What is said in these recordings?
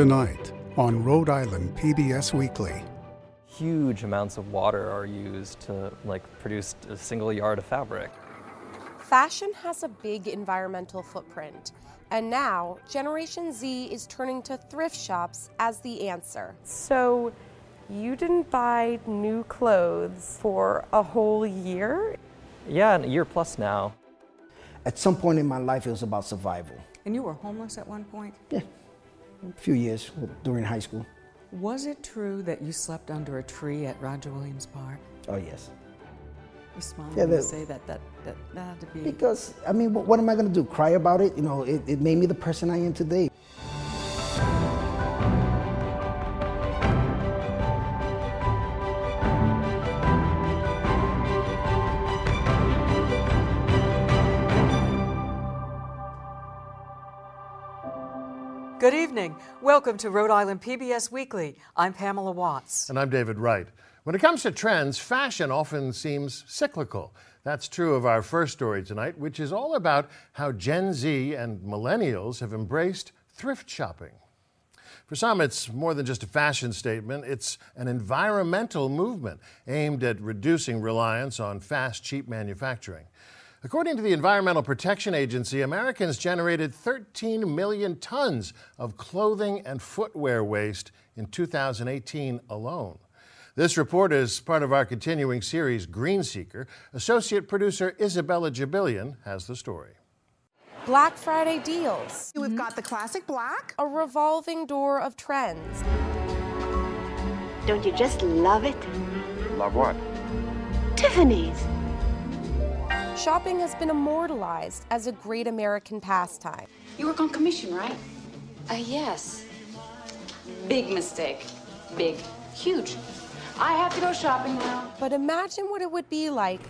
Tonight on Rhode Island PBS Weekly. Huge amounts of water are used to like produce a single yard of fabric. Fashion has a big environmental footprint, and now Generation Z is turning to thrift shops as the answer. So, you didn't buy new clothes for a whole year? Yeah, a year plus now. At some point in my life, it was about survival. And you were homeless at one point? Yeah, a few years during high school. Was it true that you slept under a tree at Roger Williams Park? Oh, yes. You smiled Yeah, when you say that, that, that, that had to be. Because, I mean, what, what am I going to do? Cry about it? You know, it, it made me the person I am today. Good evening. Welcome to Rhode Island PBS Weekly. I'm Pamela Watts. And I'm David Wright. When it comes to trends, fashion often seems cyclical. That's true of our first story tonight, which is all about how Gen Z and millennials have embraced thrift shopping. For some, it's more than just a fashion statement, it's an environmental movement aimed at reducing reliance on fast, cheap manufacturing. According to the Environmental Protection Agency, Americans generated 13 million tons of clothing and footwear waste in 2018 alone. This report is part of our continuing series, Green Seeker. Associate producer Isabella Jibilian has the story. Black Friday deals, We've mm-hmm. got the classic black. a revolving door of trends. Don't you just love it? Love what? Tiffany's. Shopping has been immortalized as a great American pastime. You work on commission, right? Uh, yes. Big mistake. Big. Huge. I have to go shopping now. But imagine what it would be like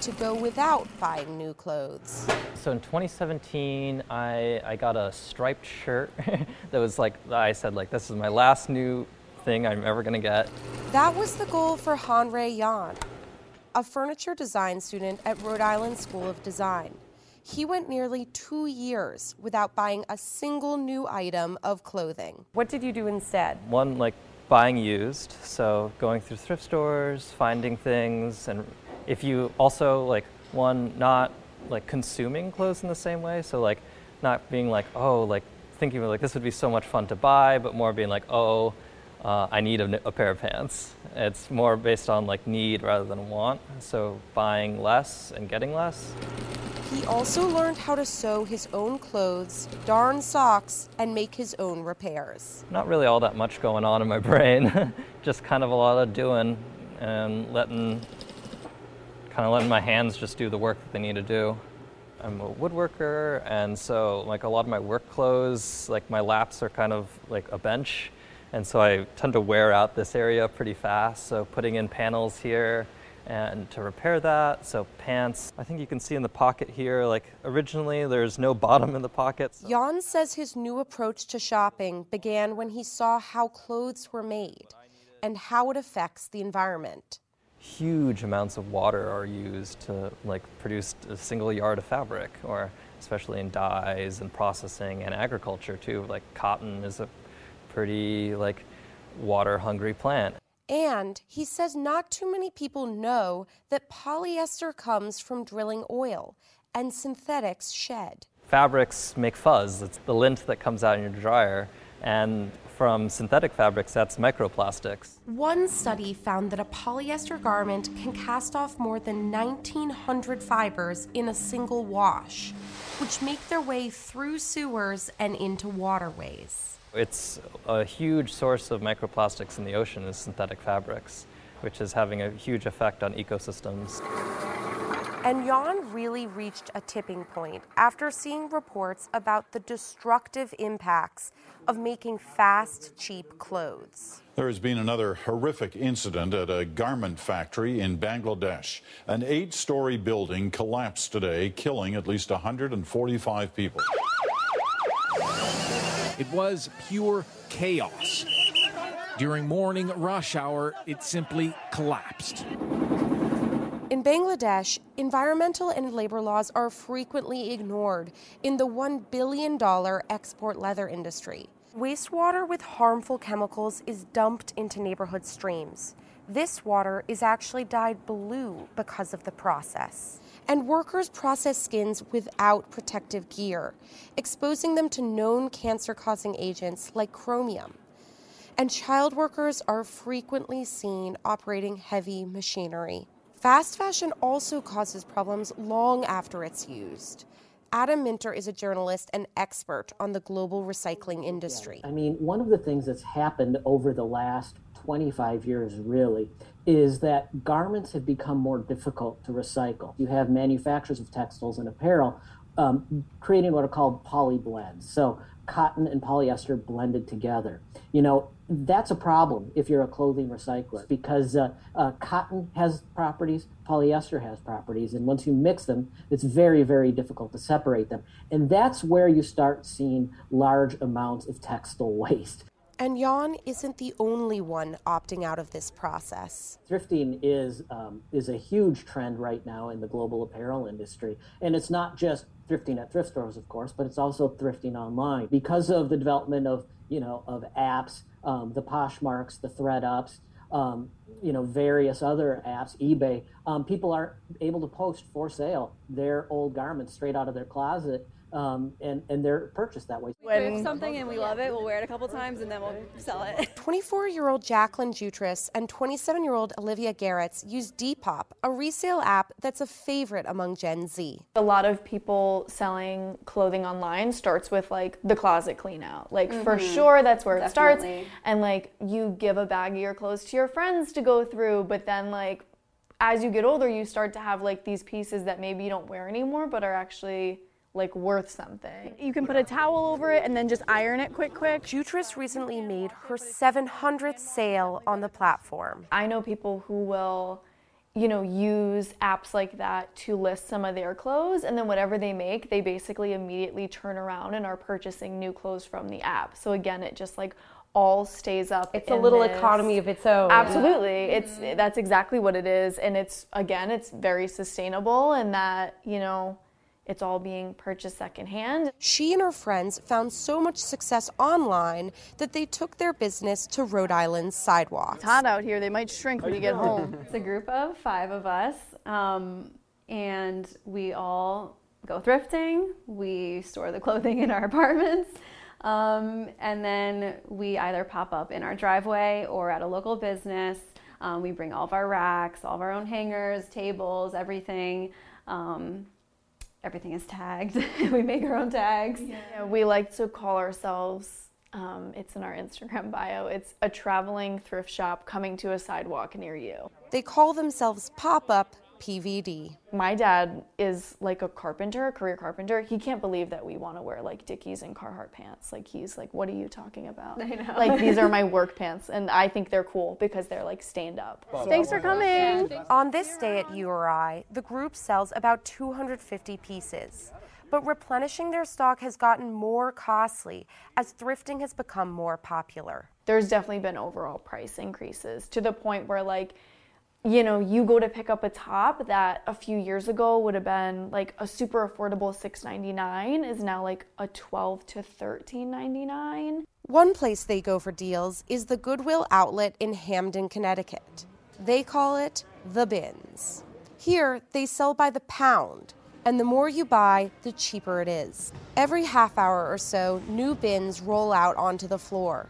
to go without buying new clothes. So in 2017, I, I got a striped shirt that was like, I said, like, this is my last new thing I'm ever gonna get. That was the goal for Hanrei Yan, a furniture design student at Rhode Island School of Design. He went nearly two years without buying a single new item of clothing. What did you do instead? One, like buying used, so going through thrift stores, finding things, and if you also, like, one, not like consuming clothes in the same way, so like not being like, oh, like thinking like this would be so much fun to buy, but more being like, oh, uh, I need a pair of pants. It's more based on like need rather than want, so buying less and getting less. He also learned how to sew his own clothes, darn socks, and make his own repairs. Not really all that much going on in my brain, just kind of a lot of doing and letting, kind of letting my hands just do the work that they need to do. I'm a woodworker, and so like a lot of my work clothes, like my laps are kind of like a bench, and so I tend to wear out this area pretty fast. So putting in panels here and to repair that. So pants, I think you can see in the pocket here, like originally there's no bottom in the pocket. so- Yan says his new approach to shopping began when he saw how clothes were made and how it affects the environment. huge amounts of water are used to like produce a single yard of fabric or especially in dyes and processing and agriculture too like cotton is a pretty like water hungry plant And he says not too many people know that polyester comes from drilling oil and synthetics shed. fabrics make fuzz it's the lint that comes out in your dryer and from synthetic fabrics that's microplastics One study found that a polyester garment can cast off more than 1,900 fibers in a single wash, which make their way through sewers and into waterways. It's a huge source of microplastics in the ocean is synthetic fabrics, which is having a huge effect on ecosystems. And Yan really reached a tipping point after seeing reports about the destructive impacts of making fast, cheap clothes. There has been another horrific incident at a garment factory in Bangladesh. An eight story building collapsed today, killing at least 145 people. It was pure chaos. During morning rush hour, it simply collapsed. In Bangladesh, environmental and labor laws are frequently ignored in the $1 billion export leather industry. Wastewater with harmful chemicals is dumped into neighborhood streams. This water is actually dyed blue because of the process. And workers process skins without protective gear, exposing them to known cancer causing agents like chromium. And child workers are frequently seen operating heavy machinery. Fast fashion also causes problems long after it's used. Adam Minter is a journalist and expert on the global recycling industry. I mean, one of the things that's happened over the last 25 years, really, is that garments have become more difficult to recycle. You have manufacturers of textiles and apparel um, creating what are called poly blends. So, cotton and polyester blended together. You know, that's a problem if you're a clothing recycler because uh, uh, cotton has properties, polyester has properties, and once you mix them, it's very, very difficult to separate them. And that's where you start seeing large amounts of textile waste. And Yan isn't the only one opting out of this process. Thrifting is um, is a huge trend right now in the global apparel industry, and it's not just thrifting at thrift stores, of course, but it's also thrifting online because of the development of you know of apps, um, the Poshmarks, the ThredUps, um, you know various other apps, eBay. Um, people are able to post for sale their old garments straight out of their closet um, and and they're purchased that way. When something and we love it, we'll wear it a couple times and then we'll sell it. 24-year-old Jacqueline Jutras and 27-year-old Olivia Garretts use Depop, a resale app that's a favorite among Gen Z. A lot of people selling clothing online starts with like the closet clean out. Like mm-hmm. for sure that's where Definitely. it starts. And like you give a bag of your clothes to your friends to go through, but then like as you get older, you start to have like these pieces that maybe you don't wear anymore, but are actually like worth something. You can put a towel over it and then just iron it quick quick. Jutras recently made her 700th sale on the platform. I know people who will you know use apps like that to list some of their clothes and then whatever they make they basically immediately turn around and are purchasing new clothes from the app. So again it just like all stays up. It's a little this. economy of its own. Absolutely. It's that's exactly what it is and it's again it's very sustainable and that, you know, it's all being purchased secondhand. She and her friends found so much success online that they took their business to Rhode Island's sidewalks. It's hot out here. They might shrink when you get home. It's a group of five of us, um, and we all go thrifting. We store the clothing in our apartments. Um, and then we either pop up in our driveway or at a local business. Um, we bring all of our racks, all of our own hangers, tables, everything. Um, everything is tagged. we make our own tags. Yeah. we like to call ourselves, um, it's in our Instagram bio, it's a traveling thrift shop coming to a sidewalk near you. They call themselves Pop Up PVD. My dad is like a carpenter, a career carpenter. He can't believe that we want to wear like Dickies and Carhartt pants. Like he's like, "What are you talking about?" I know. Like these are my work pants, and I think they're cool because they're like stained up. Thanks for coming. On this day at URI, the group sells about 250 pieces. But replenishing their stock has gotten more costly as thrifting has become more popular. There's definitely been overall price increases to the point where like you know, you go to pick up a top that a few years ago would have been like a super affordable $6.99 is now like a 12 to $13.99. One place they go for deals is the Goodwill outlet in Hamden, Connecticut. They call it the bins. Here, they sell by the pound, and the more you buy, the cheaper it is. Every half hour or so, new bins roll out onto the floor.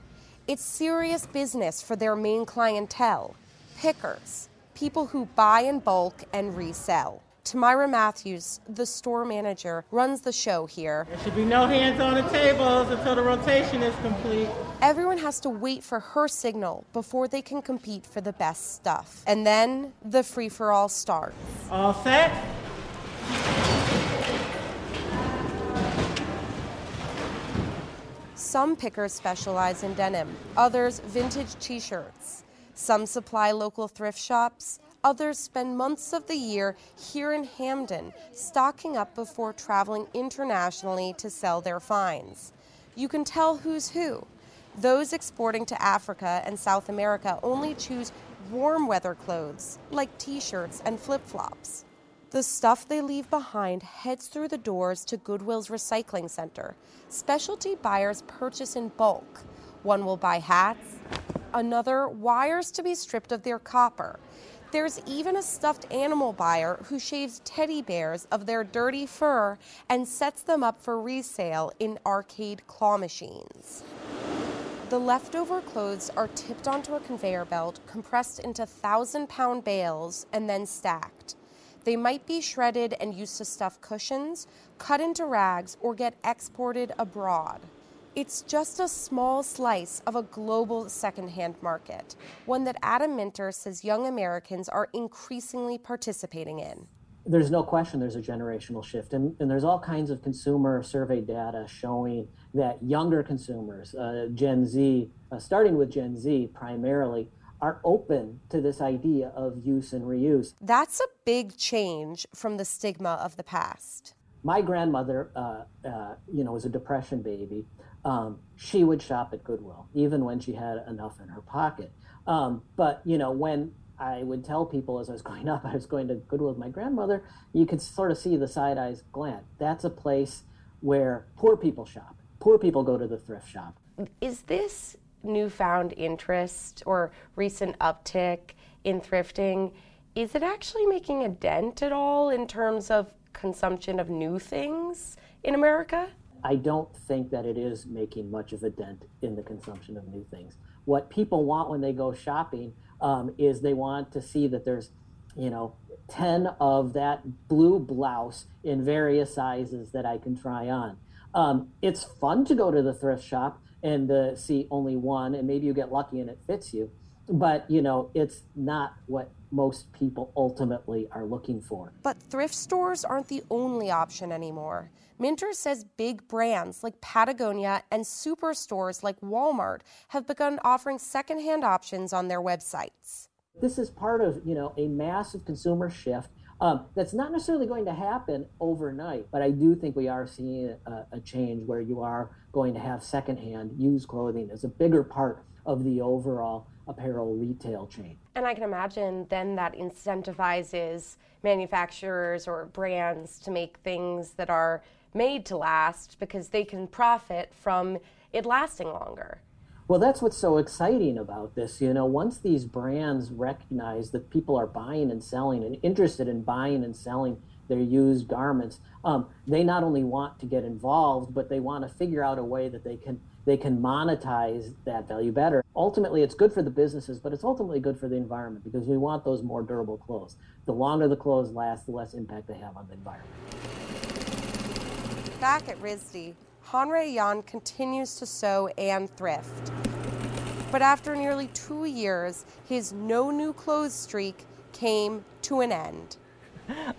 It's serious business for their main clientele pickers people who buy in bulk and resell. Tamira Matthews, the store manager, runs the show here. There should be no hands on the tables until the rotation is complete. Everyone has to wait for her signal before they can compete for the best stuff. And then the free for all starts. All set? Some pickers specialize in denim, others vintage t shirts. Some supply local thrift shops, others spend months of the year here in Hamden, stocking up before traveling internationally to sell their finds. You can tell who's who. Those exporting to Africa and South America only choose warm weather clothes, like t shirts and flip flops. The stuff they leave behind heads through the doors to Goodwill's recycling center. Specialty buyers purchase in bulk. One will buy hats, another wires to be stripped of their copper. There's even a stuffed animal buyer who shaves teddy bears of their dirty fur and sets them up for resale in arcade claw machines. The leftover clothes are tipped onto a conveyor belt, compressed into thousand pound bales, and then stacked. They might be shredded and used to stuff cushions, cut into rags, or get exported abroad. It's just a small slice of a global secondhand market, one that Adam Minter says young Americans are increasingly participating in. There's no question there's a generational shift, and, and there's all kinds of consumer survey data showing that younger consumers, uh, Gen Z, uh, starting with Gen Z primarily, are open to this idea of use and reuse. That's a big change from the stigma of the past. My grandmother, uh, uh, you know, was a depression baby. Um, she would shop at Goodwill, even when she had enough in her pocket. Um, but you know, when I would tell people as I was growing up, I was going to Goodwill with my grandmother, you could sort of see the side eyes glance. That's a place where poor people shop. Poor people go to the thrift shop. Is this newfound interest or recent uptick in thrifting, is it actually making a dent at all in terms of consumption of new things in America? I don't think that it is making much of a dent in the consumption of new things. What people want when they go shopping um, is they want to see that there's, you know, 10 of that blue blouse in various sizes that I can try on. Um, it's fun to go to the thrift shop and uh, see only one, and maybe you get lucky and it fits you. But you know, it's not what most people ultimately are looking for. But thrift stores aren't the only option anymore. Minter says big brands like Patagonia and superstores like Walmart have begun offering secondhand options on their websites. This is part of, you know, a massive consumer shift um, that's not necessarily going to happen overnight, but I do think we are seeing a, a change where you are going to have secondhand used clothing as a bigger part of the overall apparel retail chain. And I can imagine then that incentivizes manufacturers or brands to make things that are made to last because they can profit from it lasting longer. Well, that's what's so exciting about this. You know, once these brands recognize that people are buying and selling and interested in buying and selling their used garments, um, they not only want to get involved, but they want to figure out a way that they can they can monetize that value better. Ultimately, it's good for the businesses, but it's ultimately good for the environment because we want those more durable clothes. The longer the clothes last, the less impact they have on the environment. Back at RISD, Hanrei Yan continues to sew and thrift. But after nearly two years, his no new clothes streak came to an end.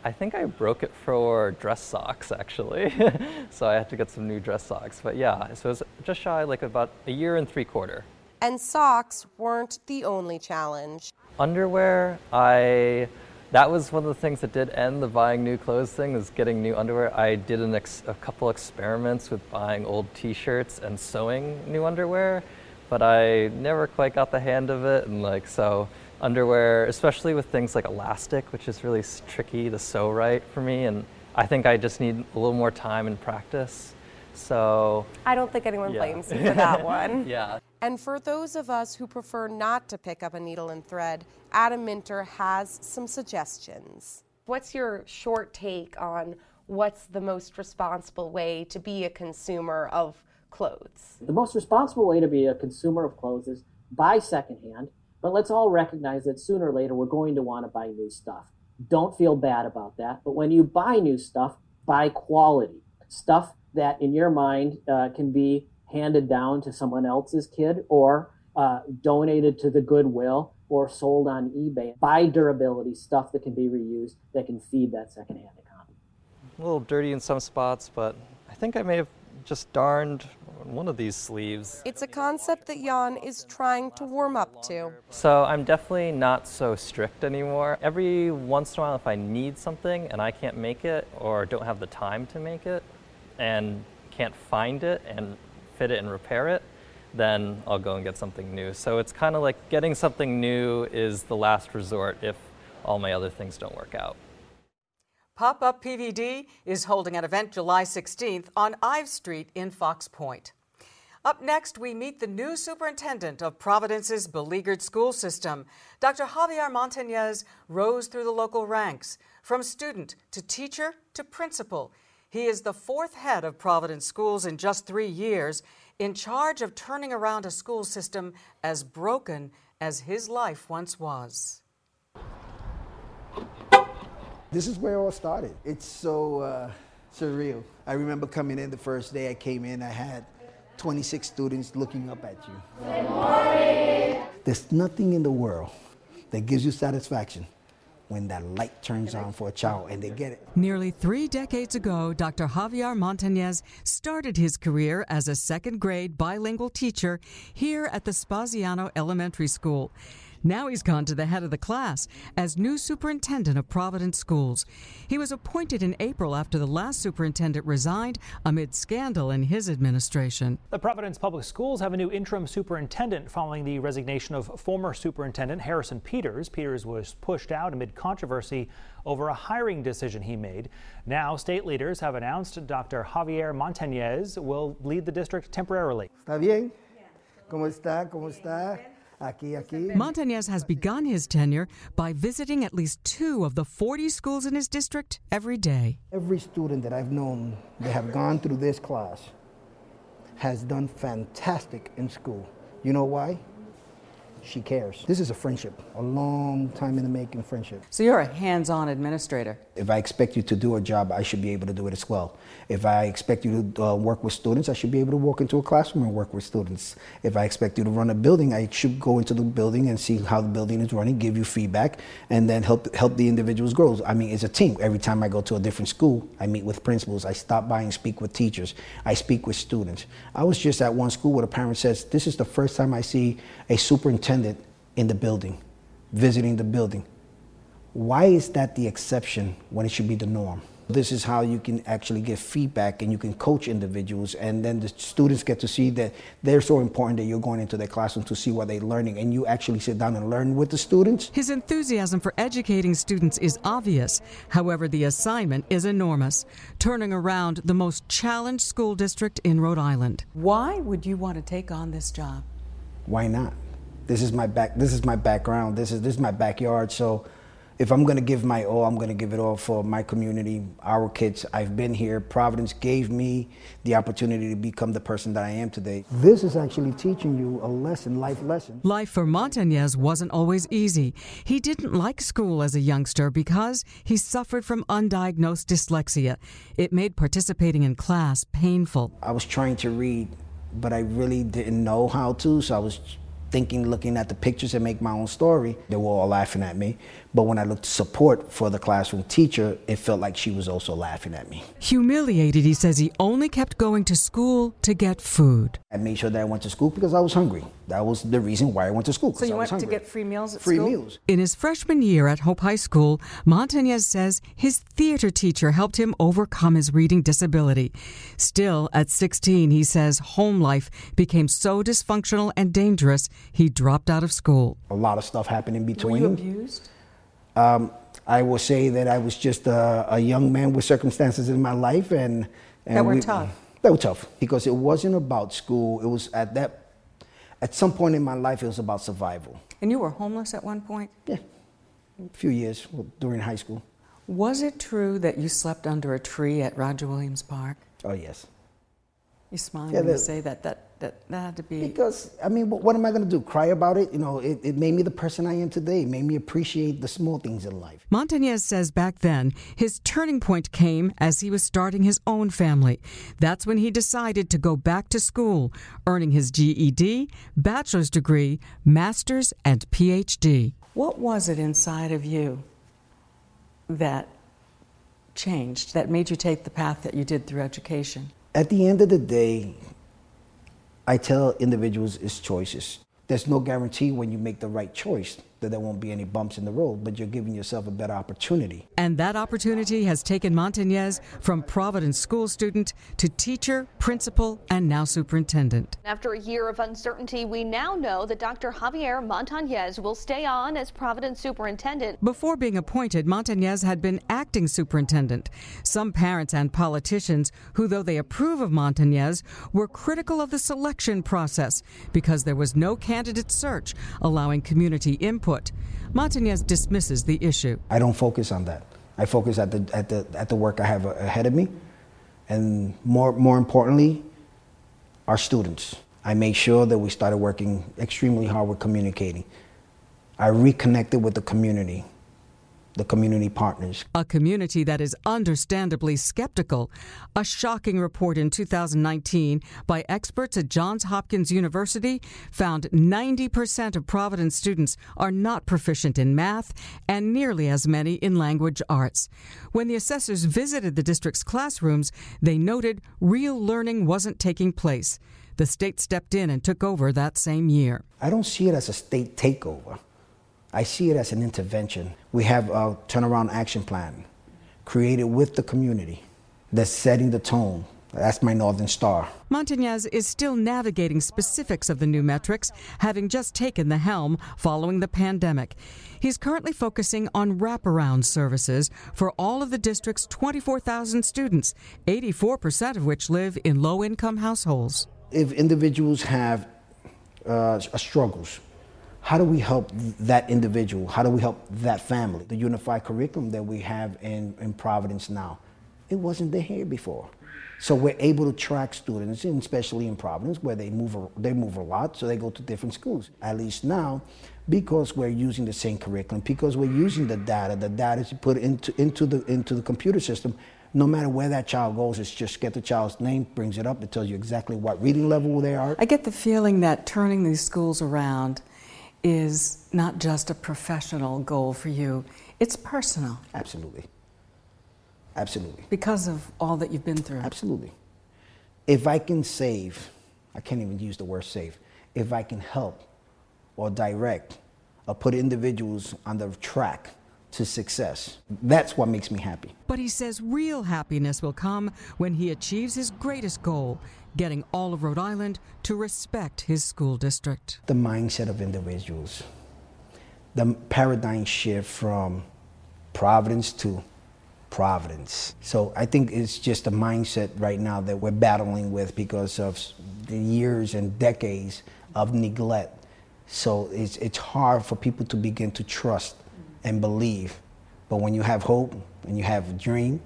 I think I broke it for dress socks actually. so I had to get some new dress socks. But yeah, so it was just shy like about a year and three quarter. And socks weren't the only challenge. Underwear, I that was one of the things that did end the buying new clothes thing is getting new underwear. I did ex- a couple experiments with buying old t-shirts and sewing new underwear, but I never quite got the hand of it and like so underwear, especially with things like elastic, which is really tricky to sew right for me. And I think I just need a little more time and practice. So I don't think anyone yeah. blames you for that one. yeah. And for those of us who prefer not to pick up a needle and thread, Adam Minter has some suggestions. What's your short take on what's the most responsible way to be a consumer of clothes? The most responsible way to be a consumer of clothes is buy secondhand but let's all recognize that sooner or later we're going to want to buy new stuff. Don't feel bad about that. But when you buy new stuff, buy quality stuff that in your mind uh, can be handed down to someone else's kid or uh, donated to the Goodwill or sold on eBay. Buy durability stuff that can be reused that can feed that secondhand economy. A little dirty in some spots, but I think I may have just darned one of these sleeves. It's a concept that Yan is trying to warm up to. So I'm definitely not so strict anymore. Every once in a while, if I need something and I can't make it or don't have the time to make it and can't find it and fit it and repair it, then I'll go and get something new. So it's kind of like getting something new is the last resort if all my other things don't work out. Pop Up PVD is holding an event July 16th on Ives Street in Fox Point. Up next, we meet the new superintendent of Providence's beleaguered school system. Dr. Javier Montañez rose through the local ranks, from student to teacher to principal. He is the fourth head of Providence schools in just three years, in charge of turning around a school system as broken as his life once was. This is where it all started. It's so uh, surreal. I remember coming in the first day I came in, I had 26 students looking up at you. Good morning. There's nothing in the world that gives you satisfaction when that light turns on for a child and they get it. Nearly three decades ago, Dr. Javier Montañez started his career as a second grade bilingual teacher here at the Spaziano Elementary School. Now he's gone to the head of the class as new superintendent of Providence Schools. He was appointed in April after the last superintendent resigned amid scandal in his administration. The Providence Public Schools have a new interim superintendent following the resignation of former superintendent Harrison Peters. Peters was pushed out amid controversy over a hiring decision he made. Now, state leaders have announced Dr. Javier Montañez will lead the district temporarily. ¿Está bien? ¿Cómo está? ¿Cómo está? Aquí, aquí. Montañez has begun his tenure by visiting at least two of the 40 schools in his district every day. Every student that I've known that have gone through this class has done fantastic in school. You know why? She cares. This is a friendship, a long time in the making friendship. So you're a hands on administrator. If I expect you to do a job, I should be able to do it as well. If I expect you to uh, work with students, I should be able to walk into a classroom and work with students. If I expect you to run a building, I should go into the building and see how the building is running, give you feedback, and then help help the individuals grow. I mean, it's a team. Every time I go to a different school, I meet with principals, I stop by and speak with teachers, I speak with students. I was just at one school where a parent says, "This is the first time I see a superintendent in the building, visiting the building." Why is that the exception when it should be the norm? This is how you can actually get feedback and you can coach individuals, and then the students get to see that they're so important that you're going into their classroom to see what they're learning, and you actually sit down and learn with the students. His enthusiasm for educating students is obvious. However, the assignment is enormous, turning around the most challenged school district in Rhode Island. Why would you want to take on this job? Why not? This is my back. This is my background. This is this is my backyard. So if I'm going to give my all, I'm going to give it all for my community, our kids. I've been here. Providence gave me the opportunity to become the person that I am today. This is actually teaching you a lesson, life lesson. Life for Montañez wasn't always easy. He didn't like school as a youngster because he suffered from undiagnosed dyslexia. It made participating in class painful. I was trying to read, but I really didn't know how to, so I was thinking, looking at the pictures and make my own story. They were all laughing at me. But when I looked to support for the classroom teacher, it felt like she was also laughing at me. Humiliated, he says he only kept going to school to get food. I made sure that I went to school because I was hungry. That was the reason why I went to school. So you I went was to get free meals at school. free school? meals. In his freshman year at Hope High School, Montañez says his theater teacher helped him overcome his reading disability. Still, at 16, he says home life became so dysfunctional and dangerous, he dropped out of school. A lot of stuff happened in Were between. you abused? Um, I will say that I was just a, a young man with circumstances in my life, and, and That were we- tough. That were tough because it wasn't about school. It was at that, at some point in my life, it was about survival. And you were homeless at one point? Yeah, a few years well, during high school. Was it true that you slept under a tree at Roger Williams Park? Oh yes. You smile Yeah, when you that- say that. That that that had to be. Because I mean, what, what am I going to do? Cry about it? You know, it, it made me the person I am today. It made me appreciate the small things in life. Montañez says back then, his turning point came as he was starting his own family. That's when he decided to go back to school, earning his GED, bachelor's degree, master's, and PhD. What was it inside of you that changed, that made you take the path that you did through education? At the end of the day, I tell individuals it's choices. There's no guarantee when you make the right choice that there won't be any bumps in the road, but you're giving yourself a better opportunity. And that opportunity has taken Montañez from Providence school student to teacher, principal, and now superintendent. After a year of uncertainty, we now know that Dr. Javier Montañez will stay on as Providence superintendent. Before being appointed, Montañez had been acting superintendent. Some parents and politicians, who though they approve of Montañez, were critical of the selection process because there was no candidate search allowing community input. Montañez dismisses the issue. I don't focus on that. I focus at the at the at the work I have uh, ahead of me, and more more importantly, our students. I made sure that we started working extremely hard with communicating. I reconnected with the community the community partners. A community that is understandably skeptical. A shocking report in 2019 by experts at Johns Hopkins University found 90% of Providence students are not proficient in math and nearly as many in language arts. When the assessors visited the district's classrooms, they noted real learning wasn't taking place. The state stepped in and took over that same year. I don't see it as a state takeover. I see it as an intervention. We have a turnaround action plan created with the community that's setting the tone. That's my Northern Star. Montañez is still navigating specifics of the new metrics, having just taken the helm following the pandemic. He's currently focusing on wraparound services for all of the district's 24,000 students, 84% of which live in low income households. If individuals have uh, struggles, how do we help that individual? How do we help that family? The unified curriculum that we have in, in Providence now, it wasn't there here before. So we're able to track students, and especially in Providence, where they move they move a lot, so they go to different schools. At least now, because we're using the same curriculum, because we're using the data, the data is put into into the into the computer system. No matter where that child goes, it's just get the child's name, brings it up, it tells you exactly what reading level they are. I get the feeling that turning these schools around is not just a professional goal for you, it's personal. Absolutely. Absolutely. Because of all that you've been through. Absolutely. If I can save, I can't even use the word save, if I can help or direct or put individuals on the track to success. That's what makes me happy. But he says real happiness will come when he achieves his greatest goal getting all of Rhode Island to respect his school district. The mindset of individuals, the paradigm shift from Providence to Providence. So I think it's just a mindset right now that we're battling with because of the years and decades of neglect. So it's, it's hard for people to begin to trust and believe. But when you have hope and you have a dream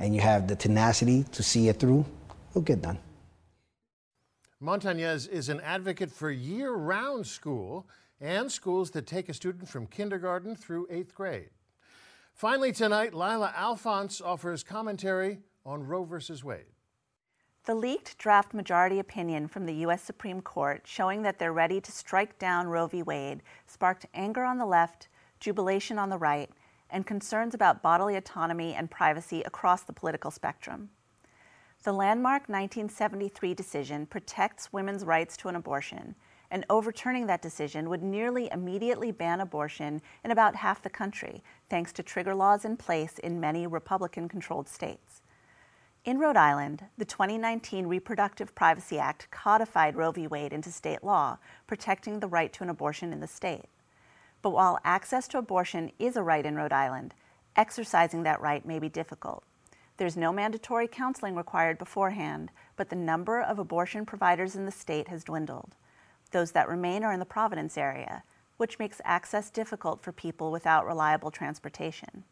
and you have the tenacity to see it through, it'll get done. Montañez is an advocate for year round school and schools that take a student from kindergarten through eighth grade. Finally, tonight, Lylah Alphonse offers commentary on Roe v. Wade. The leaked draft majority opinion from the U.S. Supreme Court showing that they're ready to strike down Roe v. Wade sparked anger on the left, jubilation on the right, and concerns about bodily autonomy and privacy across the political spectrum. The landmark 1973 decision protects women's rights to an abortion, and overturning that decision would nearly immediately ban abortion in about half the country, thanks to trigger laws in place in many Republican controlled states. In Rhode Island, the 2019 Reproductive Privacy Act codified Roe v. Wade into state law, protecting the right to an abortion in the state. But while access to abortion is a right in Rhode Island, exercising that right may be difficult. There's no mandatory counseling required beforehand, but the number of abortion providers in the state has dwindled. Those that remain are in the Providence area, which makes access difficult for people without reliable transportation.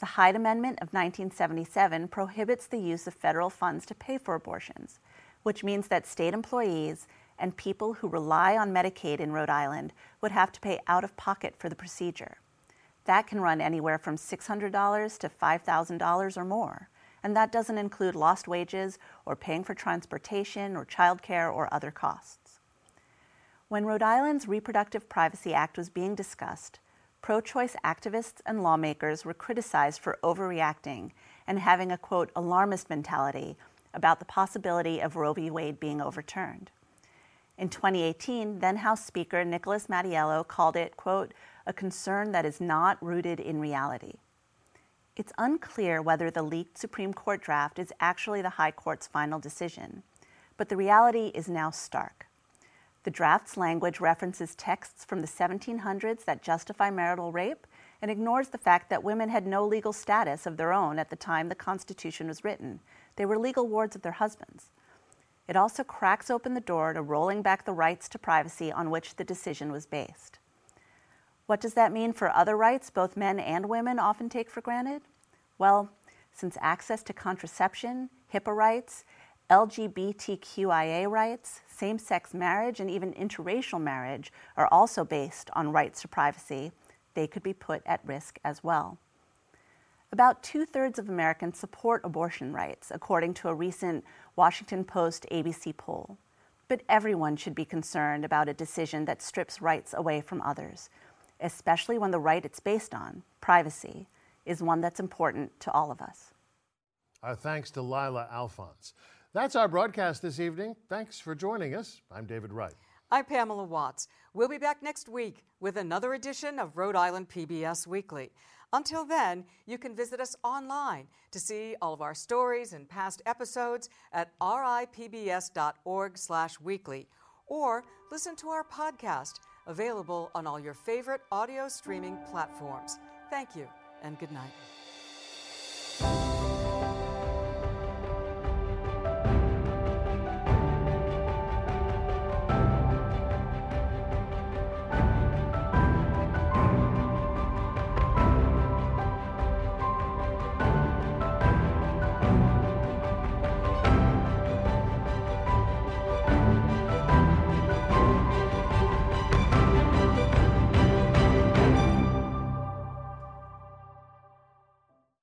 The Hyde Amendment of 1977 prohibits the use of federal funds to pay for abortions, which means that state employees and people who rely on Medicaid in Rhode Island would have to pay out of pocket for the procedure. That can run anywhere from $600 to $5,000 or more, and that doesn't include lost wages or paying for transportation or childcare or other costs. When Rhode Island's Reproductive Privacy Act was being discussed, pro choice activists and lawmakers were criticized for overreacting and having a quote alarmist mentality about the possibility of Roe v. Wade being overturned. In 2018, then House Speaker Nicholas Mattiello called it, quote, a concern that is not rooted in reality. It's unclear whether the leaked Supreme Court draft is actually the High Court's final decision, but the reality is now stark. The draft's language references texts from the 1700s that justify marital rape and ignores the fact that women had no legal status of their own at the time the Constitution was written. They were legal wards of their husbands. It also cracks open the door to rolling back the rights to privacy on which the decision was based. What does that mean for other rights both men and women often take for granted? Well, since access to contraception, HIPAA rights, LGBTQIA rights, same sex marriage, and even interracial marriage are also based on rights to privacy, they could be put at risk as well. About two thirds of Americans support abortion rights, according to a recent Washington Post ABC poll. But everyone should be concerned about a decision that strips rights away from others, especially when the right it's based on, privacy, is one that's important to all of us. Our thanks to Lylah Alphonse. That's our broadcast this evening. Thanks for joining us. I'm David Wright. I'm Pamela Watts. We'll be back next week with another edition of Rhode Island PBS Weekly. Until then, you can visit us online to see all of our stories and past episodes at ripbs.org/weekly or listen to our podcast available on all your favorite audio streaming platforms. Thank you and good night.